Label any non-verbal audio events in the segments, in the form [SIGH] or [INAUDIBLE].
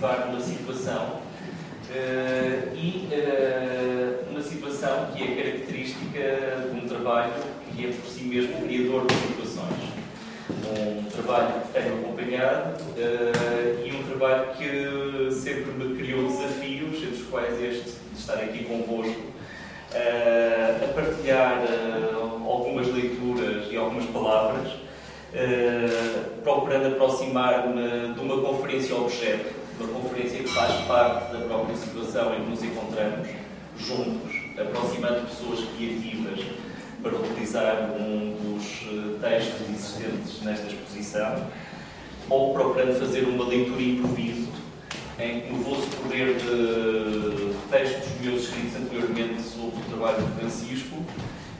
participar numa situação uh, e uh, uma situação que é característica de um trabalho que é por si mesmo criador de situações. Um trabalho que tenho acompanhado uh, e um trabalho que sempre me criou desafios, entre os quais este de estar aqui convosco, a partilhar algumas leituras e algumas palavras Uh, procurando aproximar-me de uma conferência objeto, uma conferência que faz parte da própria situação em que nos encontramos, juntos, aproximando pessoas criativas para utilizar um dos eh, textos existentes nesta exposição, ou procurando fazer uma leitura improviso, em que no vosso poder de textos meus escritos anteriormente sobre o trabalho de Francisco,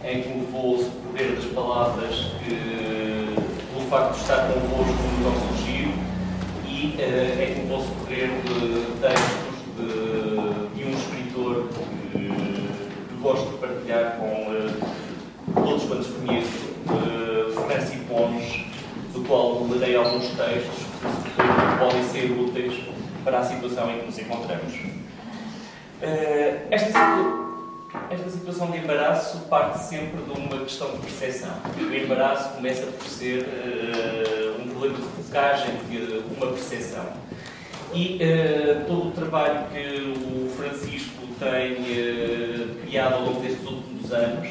em que me vou socorrer das palavras que, pelo facto de estar convosco, me vão surgir em que me vou socorrer de textos de, de um escritor que, que, gosto de partilhar com uh, todos quantos conheço, uh, Franci Pons, do qual lerei alguns textos que podem ser úteis para a situação em que nos encontramos. Uh, esta situação esta situação de embaraço parte sempre de uma questão de percepção. O embaraço começa por ser uh, problema de focagem de uma percepção. E uh, todo o trabalho que o Francisco tem uh, criado ao longo destes últimos anos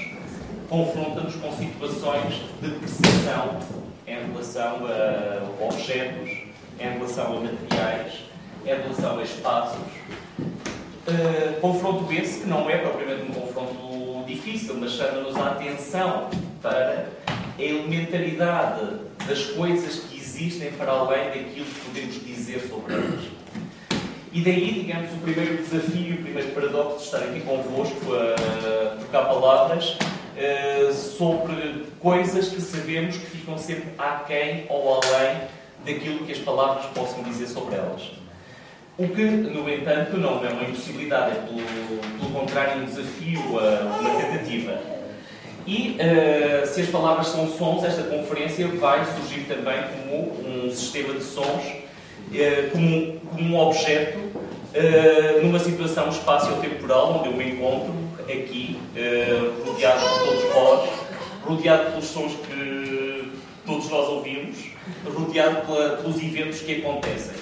confronta-nos com situações de percepção em relação a objetos, em relação a materiais, em relação a espaços Uh, confronto esse que não é propriamente um confronto difícil, mas chama-nos a atenção para a elementaridade das coisas existem para além daquilo que podemos dizer sobre elas. E daí, digamos, o primeiro desafio, o primeiro paradoxo de estar aqui convosco a trocar palavras uh, sobre coisas que sabemos que ficam sempre aquém ou além daquilo que as palavras possam dizer sobre elas. O que, no entanto, não é uma impossibilidade, é pelo, pelo contrário um desafio, uma tentativa. E uh, se as palavras são sons, esta conferência vai surgir também como um sistema de sons, uh, como, como, um objeto, uh, numa situação espaço-temporal onde eu me encontro aqui, rodeado por todos vós, rodeado pelos sons que todos nós ouvimos, rodeado pela, pelos eventos que acontecem.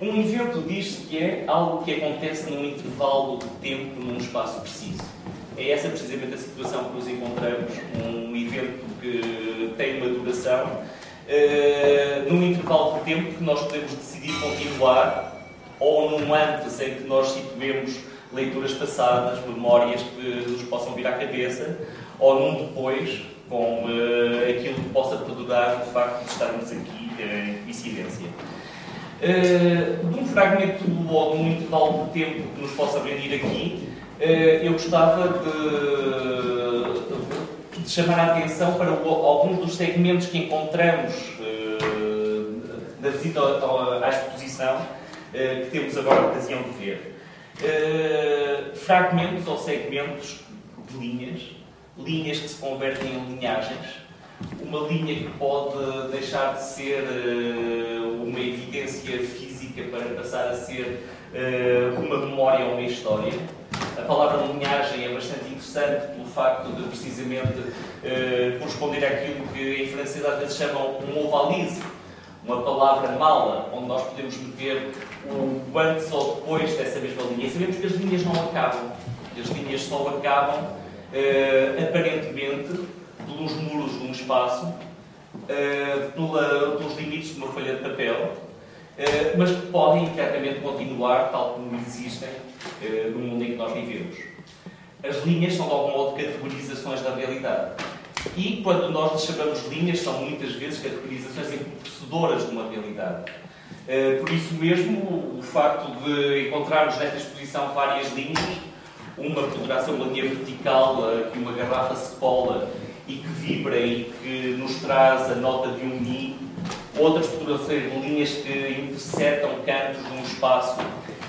Um evento diz-se que é algo que acontece num intervalo de tempo, num espaço preciso. É essa precisamente a situação que nos encontramos, um evento que tem uma duração, uh, num intervalo de tempo que nós podemos decidir continuar, ou num antes em que nós situemos leituras passadas, memórias que nos possam vir à cabeça, ou num depois, com uh, aquilo que possa perdurar o facto de estarmos aqui uh, em coincidência. Eh, de um fragmento ou de um intervalo de tempo que nos possa venir aqui, uh, eu gostava de, de, chamar a atenção para alguns dos segmentos que encontramos uh, na visita à exposição que temos agora a ocasião de ver. fragmentos ou segmentos de linhas, linhas que se convertem em linhagens, uma linha que pode deixar de ser uma evidência física para passar a ser uma memória ou uma história. A palavra linhagem é bastante interessante pelo facto de precisamente uh, corresponder àquilo que em francês às vezes chamam um ovalize, uma palavra mala, onde nós podemos meter o antes ou depois dessa mesma linha. E sabemos que as linhas não acabam. As linhas só acabam aparentemente pelos muros de um espaço, uh, pela, pelos limites de uma folha de papel, uh, mas que podem internamente continuar tal como existem uh, no mundo em que nós vivemos. As linhas são, de algum modo, categorizações da realidade. E, quando nós lhes chamamos linhas, são muitas vezes categorizações empobrecedoras de uma realidade. Por isso mesmo, o facto de encontrarmos nesta exposição várias linhas, uma poderá ser uma linha vertical, que uma garrafa se cola e que vibra e que nos traz a nota de um Mi, outras poderão ser linhas que interceptam cantos de um espaço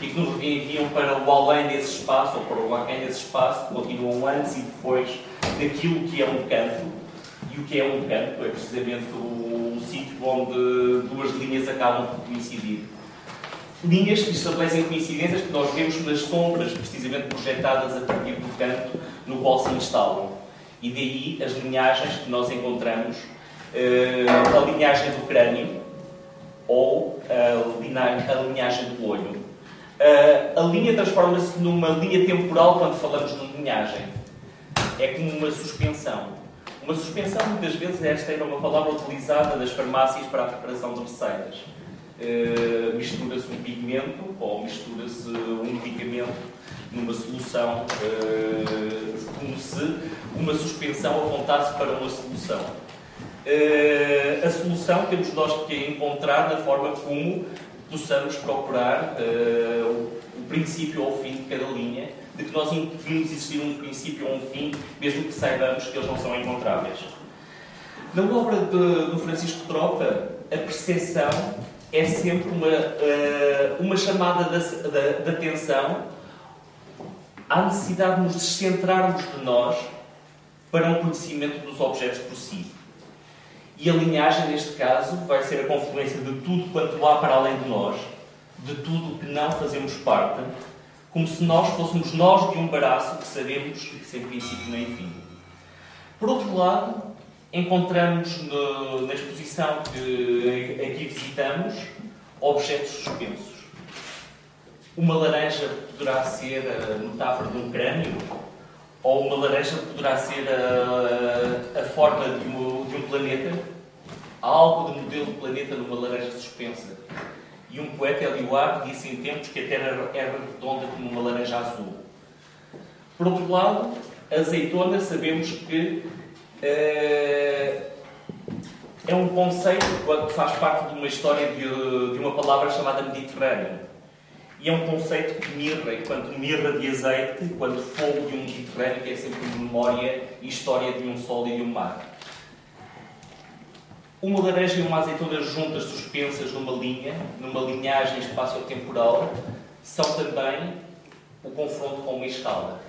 e que nos enviam para o além desse espaço, ou para o aquém desse espaço, continuam antes e depois daquilo que é um canto. E o que é um canto é precisamente o, o sítio onde duas linhas acabam por coincidir. Linhas que estabelecem coincidências que nós vemos nas sombras, precisamente projetadas a partir do canto no qual se instalam. E daí as linhagens que nós encontramos, a linhagem do crânio ou a, linhagem do olho. Uh, a linha transforma-se numa linha temporal quando falamos de linhagem. É como uma suspensão. Uma suspensão, muitas vezes, esta era uma palavra utilizada das farmácias para a preparação de receitas. Uh, mistura-se um pigmento ou mistura-se um medicamento numa solução, uh, como se uma suspensão apontasse para uma solução. Uh, a solução temos nós que encontrar na forma como possamos procurar uh, o, princípio ou o fim de cada linha, de que nós intuimos existir um princípio ou um fim, mesmo que saibamos que eles não são encontráveis. Na obra de, do Francisco Tropa, a percepção é sempre uma, uh, uma chamada de atenção à necessidade de nos descentrarmos de nós para um conhecimento dos objetos por si. E a linhagem, neste caso, vai ser a confluência de tudo quanto há para além de nós, de tudo que não fazemos parte, como se nós fôssemos nós de um baraço que sabemos sem princípio nem fim. Por outro lado, encontramos no, na exposição que aqui visitamos objetos suspensos. Uma laranja poderá ser a metáfora de um crânio, ou uma laranja poderá ser a, a forma de um, de um planeta. Há algo de modelo de planeta numa laranja suspensa. E um poeta, Eliade, disse em tempos que a Terra era redonda como uma laranja azul. Por outro lado, a azeitona sabemos que uh, é um conceito que faz parte de uma história de, de uma palavra chamada Mediterrâneo e é um conceito que mirra, enquanto mirra de azeite, quando fogo de um Mediterrâneo, que é sempre memória e história de um sol e de um mar. Uma laranja e uma azeitona juntas, suspensas numa linha, numa linhagem espaço-temporal, são também o confronto com uma escala.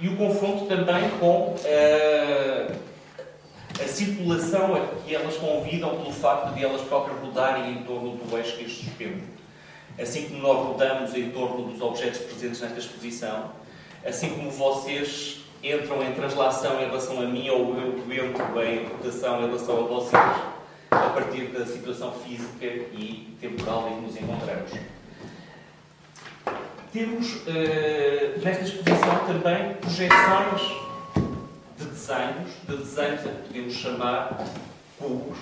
E o confronto também com uh, a circulação a que elas convidam pelo facto de elas próprias rodarem em torno do eixo que as suspende assim como nós rodamos em torno dos objetos presentes nesta exposição, assim como vocês entram em translação em relação a mim ou eu entro em rotação em relação a vocês, a partir da situação física e temporal em que nos encontramos. Temos uh, nesta exposição também projeções de desenhos, de desenhos a que podemos chamar cubos,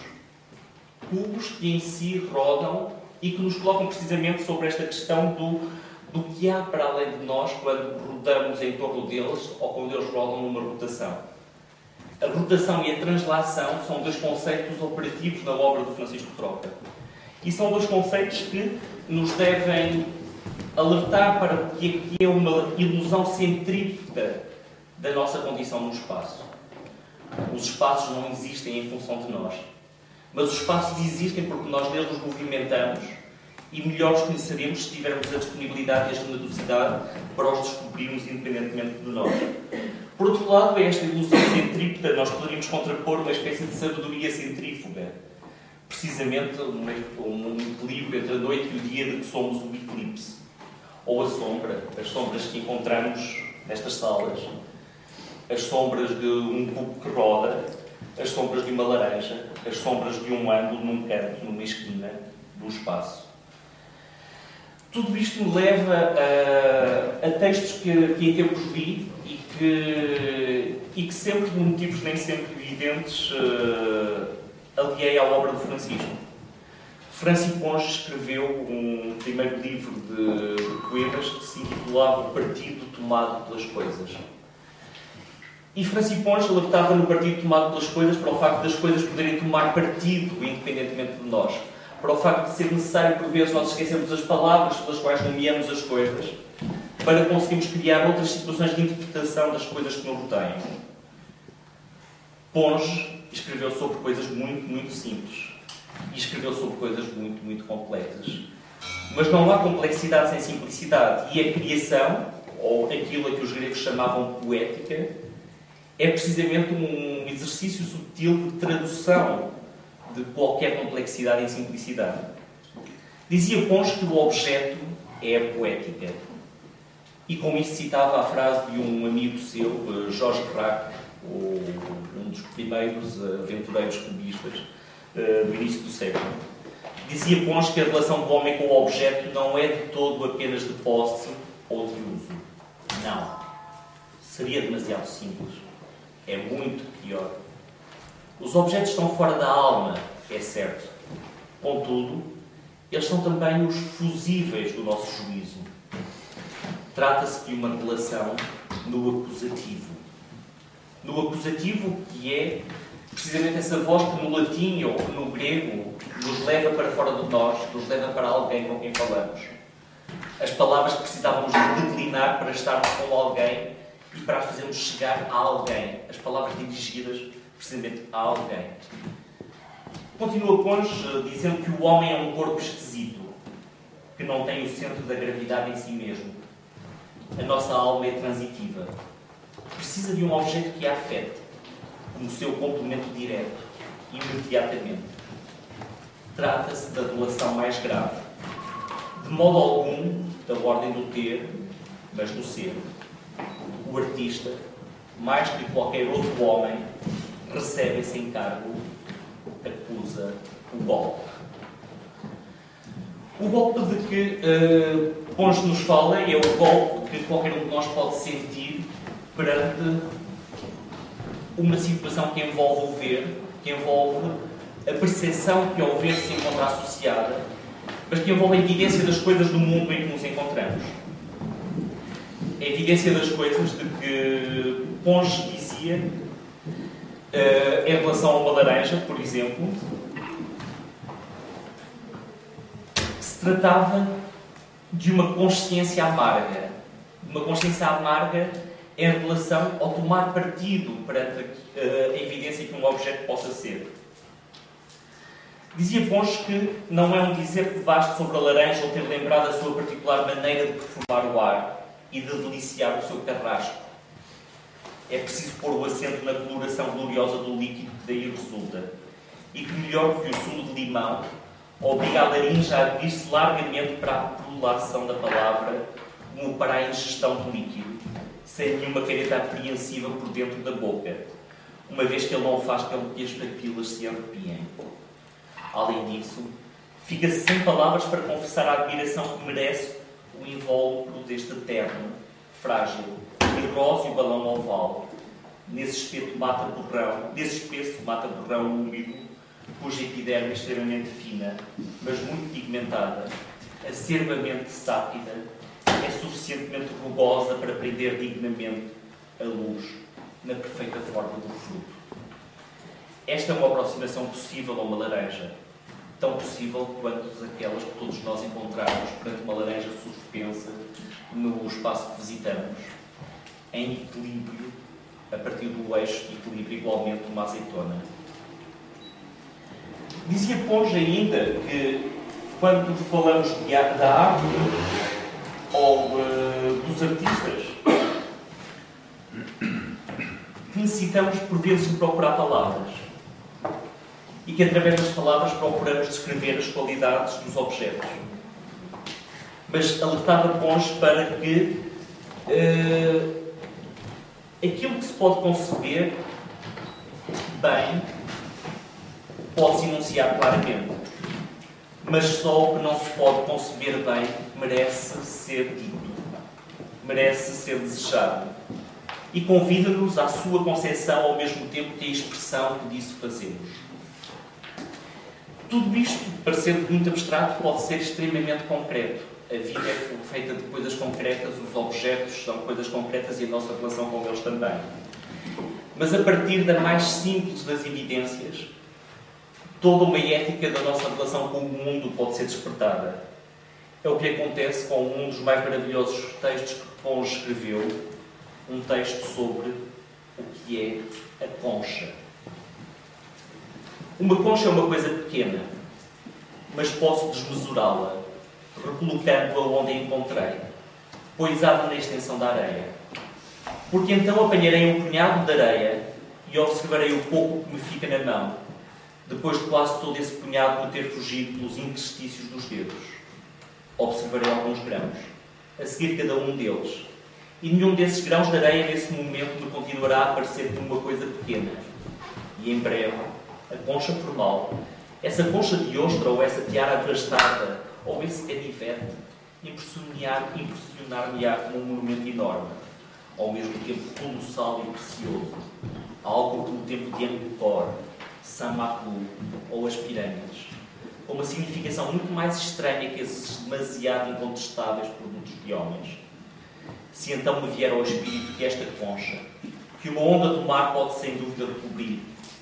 cubos que em si rodam e que nos colocam precisamente sobre esta questão do, do que há para além de nós quando rodamos em torno deles ou quando eles rodam numa rotação. A rotação e a translação são dois conceitos operativos na obra do Francisco Troca. E são dois conceitos que nos devem alertar para o que é uma ilusão centrípeta da nossa condição no espaço. Os espaços não existem em função de nós. Mas os espaços existem porque nós neles nos movimentamos e melhor os conheceremos se tivermos a disponibilidade e a generosidade para os descobrirmos independentemente de nós. Por outro lado, é esta ilusão centrípeta, nós poderíamos contrapor uma espécie de sabedoria centrífuga. Precisamente um equilíbrio entre a noite e o dia de que somos o eclipse. Ou a sombra, as sombras que encontramos nestas salas. As sombras de um cubo que roda, as sombras de uma laranja, as sombras de um ângulo num canto, numa esquina do espaço. Tudo isto me leva a, a textos que, que em tempos e que, e que sempre, de motivos nem sempre evidentes, uh, aliei à obra do Francisco. Francisco Ponge escreveu um primeiro livro de, poemas que se intitulava O Partido Tomado pelas Coisas. E Francisco Pontes alertava no partido tomado pelas coisas para o facto das coisas poderem tomar partido independentemente de nós. Para o facto de ser necessário, por vezes, nós esquecermos as palavras pelas quais nomeamos as coisas para conseguirmos criar outras situações de interpretação das coisas que nos rodeiam. Ponge escreveu sobre coisas muito, muito simples. E escreveu sobre coisas muito, muito complexas. Mas não há complexidade sem simplicidade. E a criação, ou aquilo a que os gregos chamavam poética, é precisamente um exercício sutil de tradução de qualquer complexidade em simplicidade. Dizia Pons que o objeto é a poética. E com isso citava a frase de um amigo seu, eh, Jorge Rack, um dos primeiros aventureiros cubistas eh, do início do século. Dizia Pons que a relação do homem com o objeto não é de todo apenas de posse ou de uso. Não. Seria demasiado simples. É muito pior. Os objetos estão fora da alma, é certo. Contudo, eles são também os fusíveis do nosso juízo. Trata-se de uma relação no acusativo. No acusativo, que é precisamente essa voz que no latim ou no grego nos leva para fora de nós, nos leva para alguém com quem falamos. As palavras que precisávamos de declinar para estar com alguém e para as fazermos chegar a alguém. As palavras dirigidas precisamente a alguém. Continua Conge dizendo que o homem é um corpo esquisito, que não tem o centro da gravidade em si mesmo. A nossa alma é transitiva. Precisa de um objeto que a afete, como seu complemento direto, imediatamente. Trata-se da doação mais grave. De modo algum da ordem do ter, mas do ser. O artista, mais que qualquer outro homem, recebe esse encargo acusa o golpe. O golpe de que uh, Ponge nos fala é o golpe que qualquer um de nós pode sentir perante uma situação que envolve o ver, que envolve a percepção que ao ver se encontra associada, mas que envolve a evidência das coisas do mundo em que nos encontramos. A evidência das coisas de que Ponge dizia Uh, em relação a uma laranja, por exemplo, se tratava de uma consciência amarga. Uma consciência amarga em relação ao tomar partido perante uh, a evidência que um objeto possa ser. Dizia Pons que não é um dizer que baste sobre a laranja ou ter lembrado a sua particular maneira de perfumar o ar e de deliciar o seu carrasco é preciso pôr o acento na coloração gloriosa do líquido que daí resulta. E que melhor que o sumo de limão obriga a laringe a abrir-se largamente para a prolulação da palavra, como para a ingestão do líquido, sem nenhuma careta apreensiva por dentro da boca, uma vez que ele não faz com que as papilas se arrepiem. Além disso, fica-se sem palavras para confessar a admiração que merece o invólucro deste terno, frágil, e róseo balão oval. Nesse espeto mata borrão, nesse espeto mata borrão úmido, cuja epiderme é extremamente fina, mas muito pigmentada, acerbamente sápida, é suficientemente rugosa para prender dignamente a luz na perfeita forma do fruto. Esta é uma aproximação possível a uma laranja, tão possível quanto aquelas que todos nós encontramos perante uma laranja suspensa no espaço que visitamos em equilíbrio, a partir do eixo de equilíbrio igualmente uma azeitona. Dizia Ponge ainda que quando falamos de, da arte ou uh, dos artistas, [COUGHS] necessitamos por vezes de procurar palavras e que através das palavras procuramos descrever as qualidades dos objetos. Mas alertava Ponge para que uh, aquilo que se pode conceber bem pode-se enunciar claramente. Mas só o que não se pode conceber bem merece ser dito, merece ser desejado. E convida-nos à sua concepção ao mesmo tempo que a expressão que disso fazemos. Tudo isto, ser muito abstrato, pode ser extremamente concreto a vida é feita de coisas concretas, os objetos são coisas concretas e a nossa relação com eles também. Mas a partir da mais simples das evidências, toda uma ética da nossa relação com o mundo pode ser despertada. É o que acontece com um dos mais maravilhosos textos que Pons escreveu, um texto sobre o que é a concha. Uma concha é uma coisa pequena, mas posso desmesurá-la recolocando-a onde a encontrei, poisada na extensão da areia. Porque então apanharei um punhado de areia e observarei o pouco que me fica na mão, depois de quase todo esse punhado me ter fugido pelos interstícios dos dedos. observarei alguns grãos, a seguir cada um deles. E nenhum desses grãos de areia nesse momento me continuará a parecer como uma coisa pequena. E em breve, a concha formal, essa concha de ostra ou essa tiara arrastada ou esse canivete, impressionar-me-á como um monumento enorme, ao mesmo tempo colossal e precioso, algo como o tempo de Angkor, Samaklu ou as pirâmides, com uma significação muito mais estranha que esses demasiado incontestáveis produtos de homens. Se então me vier ao espírito que esta concha, que uma onda do mar pode sem dúvida recobrir,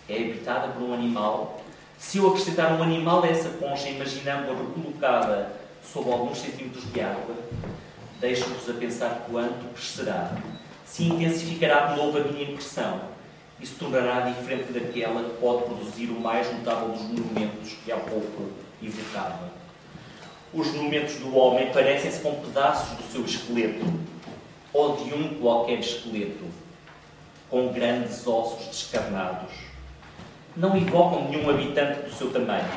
é habitada por um animal, se eu acrescentar um animal a essa concha, imaginando-a recolocada sob alguns centímetros de água, deixo-vos a pensar quanto crescerá, se intensificará de novo a minha impressão e se tornará diferente daquela que pode produzir o mais notável dos monumentos que há pouco evocava. Os monumentos do homem parecem-se com pedaços do seu esqueleto, ou de um qualquer esqueleto, com grandes ossos descarnados. Não evocam nenhum habitante do seu tamanho.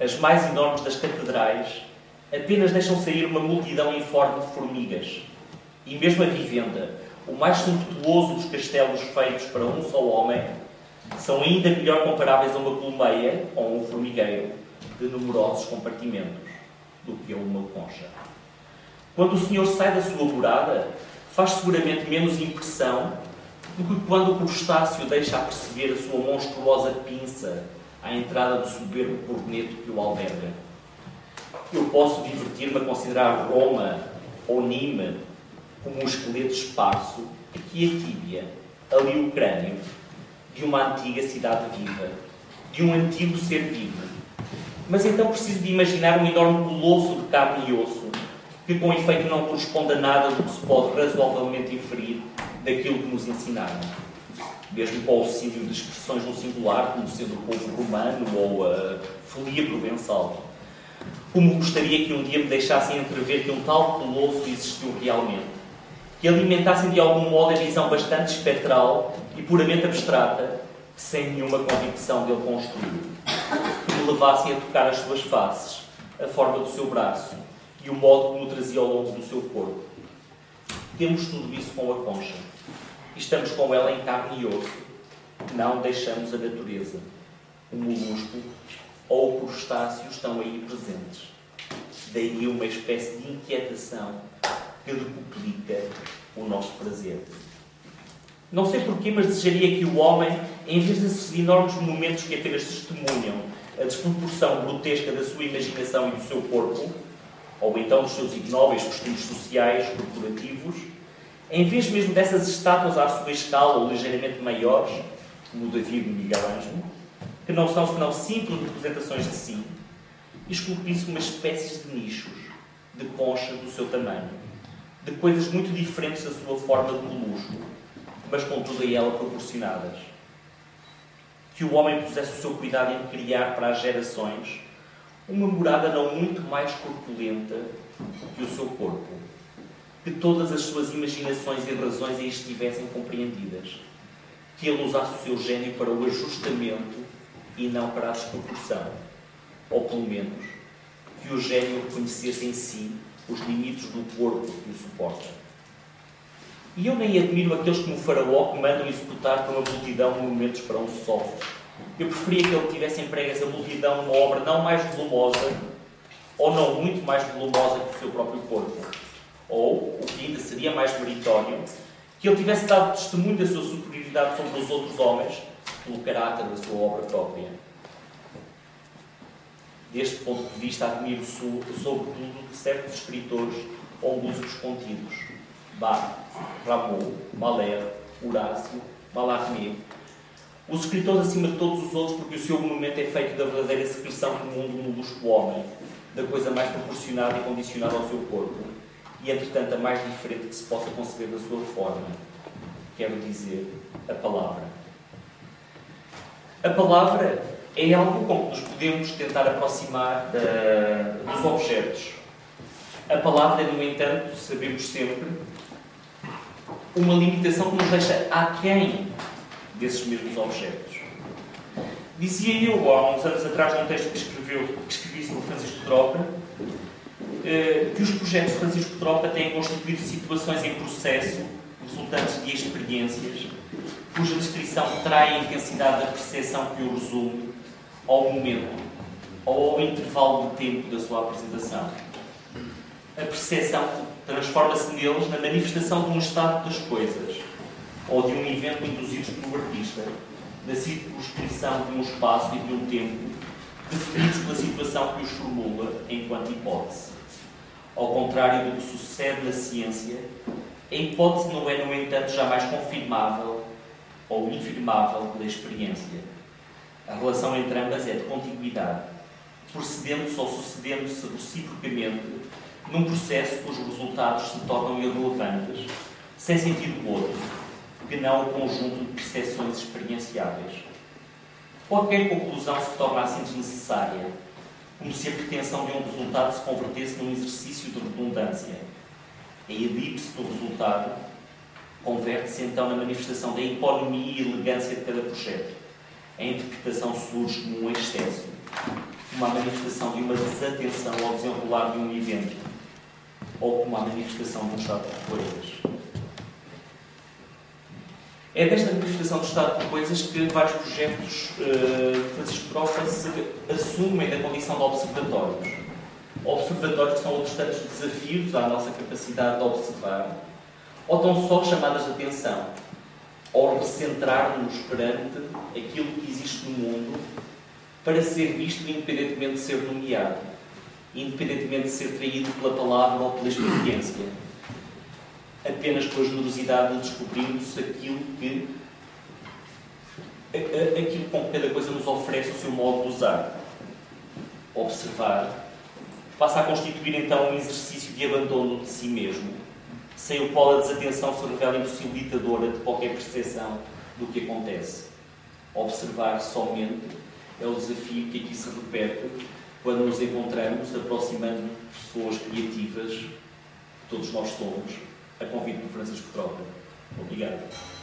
As mais enormes das catedrais apenas deixam sair uma multidão informe de formigas. E mesmo a vivenda, o mais suntuoso dos castelos feitos para um só homem, são ainda melhor comparáveis a uma colmeia ou um formigueiro de numerosos compartimentos do que a uma concha. Quando o Senhor sai da sua morada, faz seguramente menos impressão do que quando o crustáceo deixa perceber a sua monstruosa pinça à entrada do soberbo corneto que o alberga. Eu posso divertir-me a considerar Roma ou Nîmes como um esqueleto esparso, aqui a tíbia, ali o crânio, de uma antiga cidade viva, de um antigo ser vivo. Mas então preciso de imaginar um enorme colosso de carne e osso, que com efeito não corresponde a nada do que se pode razoavelmente inferir daquilo que nos ensinaram. Mesmo com o auxílio de expressões no singular, como sendo o povo romano ou a folia provençal. Como gostaria que um dia me deixassem entrever que um tal colosso existiu realmente que alimentassem de algum modo a visão bastante espectral e puramente abstrata, sem nenhuma convicção dele construir, que me levassem a tocar as suas faces, a forma do seu braço e o modo como o trazia ao longo do seu corpo. Temos tudo isso com a concha. Estamos com ela em carne e osso. Não deixamos a natureza. O molusco ou o crustáceo estão aí presentes. Daí uma espécie de inquietação que duplica o nosso prazer. Não sei porquê, mas desejaria que o homem, em vez desses enormes momentos que apenas testemunham a desproporção grotesca da sua imaginação e do seu corpo, ou então dos seus ignóbeis costumes sociais corporativos, em vez mesmo dessas estátuas à sua escala ou ligeiramente maiores, como o Davi e o Miguel Ângelo, que não são senão simples representações de si, esculpisse uma espécie de nichos, de concha do seu tamanho de coisas muito diferentes da sua forma de luxo, mas contudo a ela proporcionadas. Que o homem pusesse o seu cuidado em criar para as gerações uma morada não muito mais corpulenta que o seu corpo. Que todas as suas imaginações e razões aí estivessem compreendidas. Que ele usasse o seu gênio para o ajustamento e não para a desproporção. Ou pelo menos, que o gênio reconhecesse em si os limites do corpo que o suporta. E eu nem admiro aqueles como o faraó que mandam executar com uma multidão monumentos para um só. Eu preferia que ele tivesse emprego essa multidão numa obra não mais volumosa, ou não muito mais volumosa que o seu próprio corpo. Ou, o que ainda seria mais meritório, que ele tivesse dado testemunho da sua superioridade sobre os outros homens pelo caráter da sua obra própria deste ponto de vista, admiro sobretudo certos escritores ou músicos contidos. Bach, Rameau, Mahler, Horácio, Mallarmé. Os escritores acima de todos os outros, porque o seu monumento é feito da verdadeira secreção comum do molusco homem, da coisa mais proporcionada e condicionada ao seu corpo, e entretanto a mais diferente que se possa conceber da sua forma. Quero dizer, a palavra. A palavra é algo com que nos podemos tentar aproximar da, dos objetos. A palavra, no entanto, sabemos sempre, uma limitação que nos deixa aquém desses mesmos objetos. Dizia eu, há uns anos atrás, num texto que, escreveu, que escrevi sobre Francisco Troca, eh, que os projetos de Francisco Tropa têm constituído situações em processo, resultantes de experiências, cuja descrição trai a intensidade da percepção que o resume ao momento ou ao intervalo de tempo da sua apresentação. A percepção transforma-se neles na manifestação de um estado das coisas ou de um evento induzido pelo artista, na circunscrição de um espaço e de um tempo definidos pela situação que os formula enquanto hipótese. Ao contrário do que sucede na ciência, a hipótese não é, no entanto, jamais confirmável ou infirmável pela experiência. A relação entre ambas é de contiguidade, procedendo-se ou sucedendo-se reciprocamente num processo cujos resultados se tornam irrelevantes, sem sentido outro, que não o conjunto de percepções experienciáveis. Qualquer conclusão se torna assim desnecessária, como se a pretensão de um resultado se convertesse num exercício de redundância. A elipse do resultado converte-se então na manifestação da economia e elegância de cada projeto. A interpretação surge como um excesso, como a manifestação de uma desatenção ao desenrolar de um evento, ou como a manifestação de um estado de coisas. É desta manifestação do estado de coisas que vários projetos uh, de Francisco Trofa se assumem da condição de observatórios. Observatórios são outros tantos desafios à nossa capacidade de observar, ou tão só chamadas de atenção, ou recentrar-nos perante aquilo que existe no mundo para ser visto independentemente de ser nomeado, independentemente de ser traído pela palavra ou pela experiência. Apenas com a generosidade de descobrirmos aquilo que aquilo com que cada coisa nos oferece o seu modo de usar. Observar. Passa a constituir então um exercício de abandono de si mesmo, sem o qual a desatenção se revela impossibilitadora de qualquer percepção do que acontece. Observar somente é o desafio que aqui se repete quando nos encontramos aproximando de pessoas criativas, todos nós somos, a convite do Francisco Tropa. Obrigado.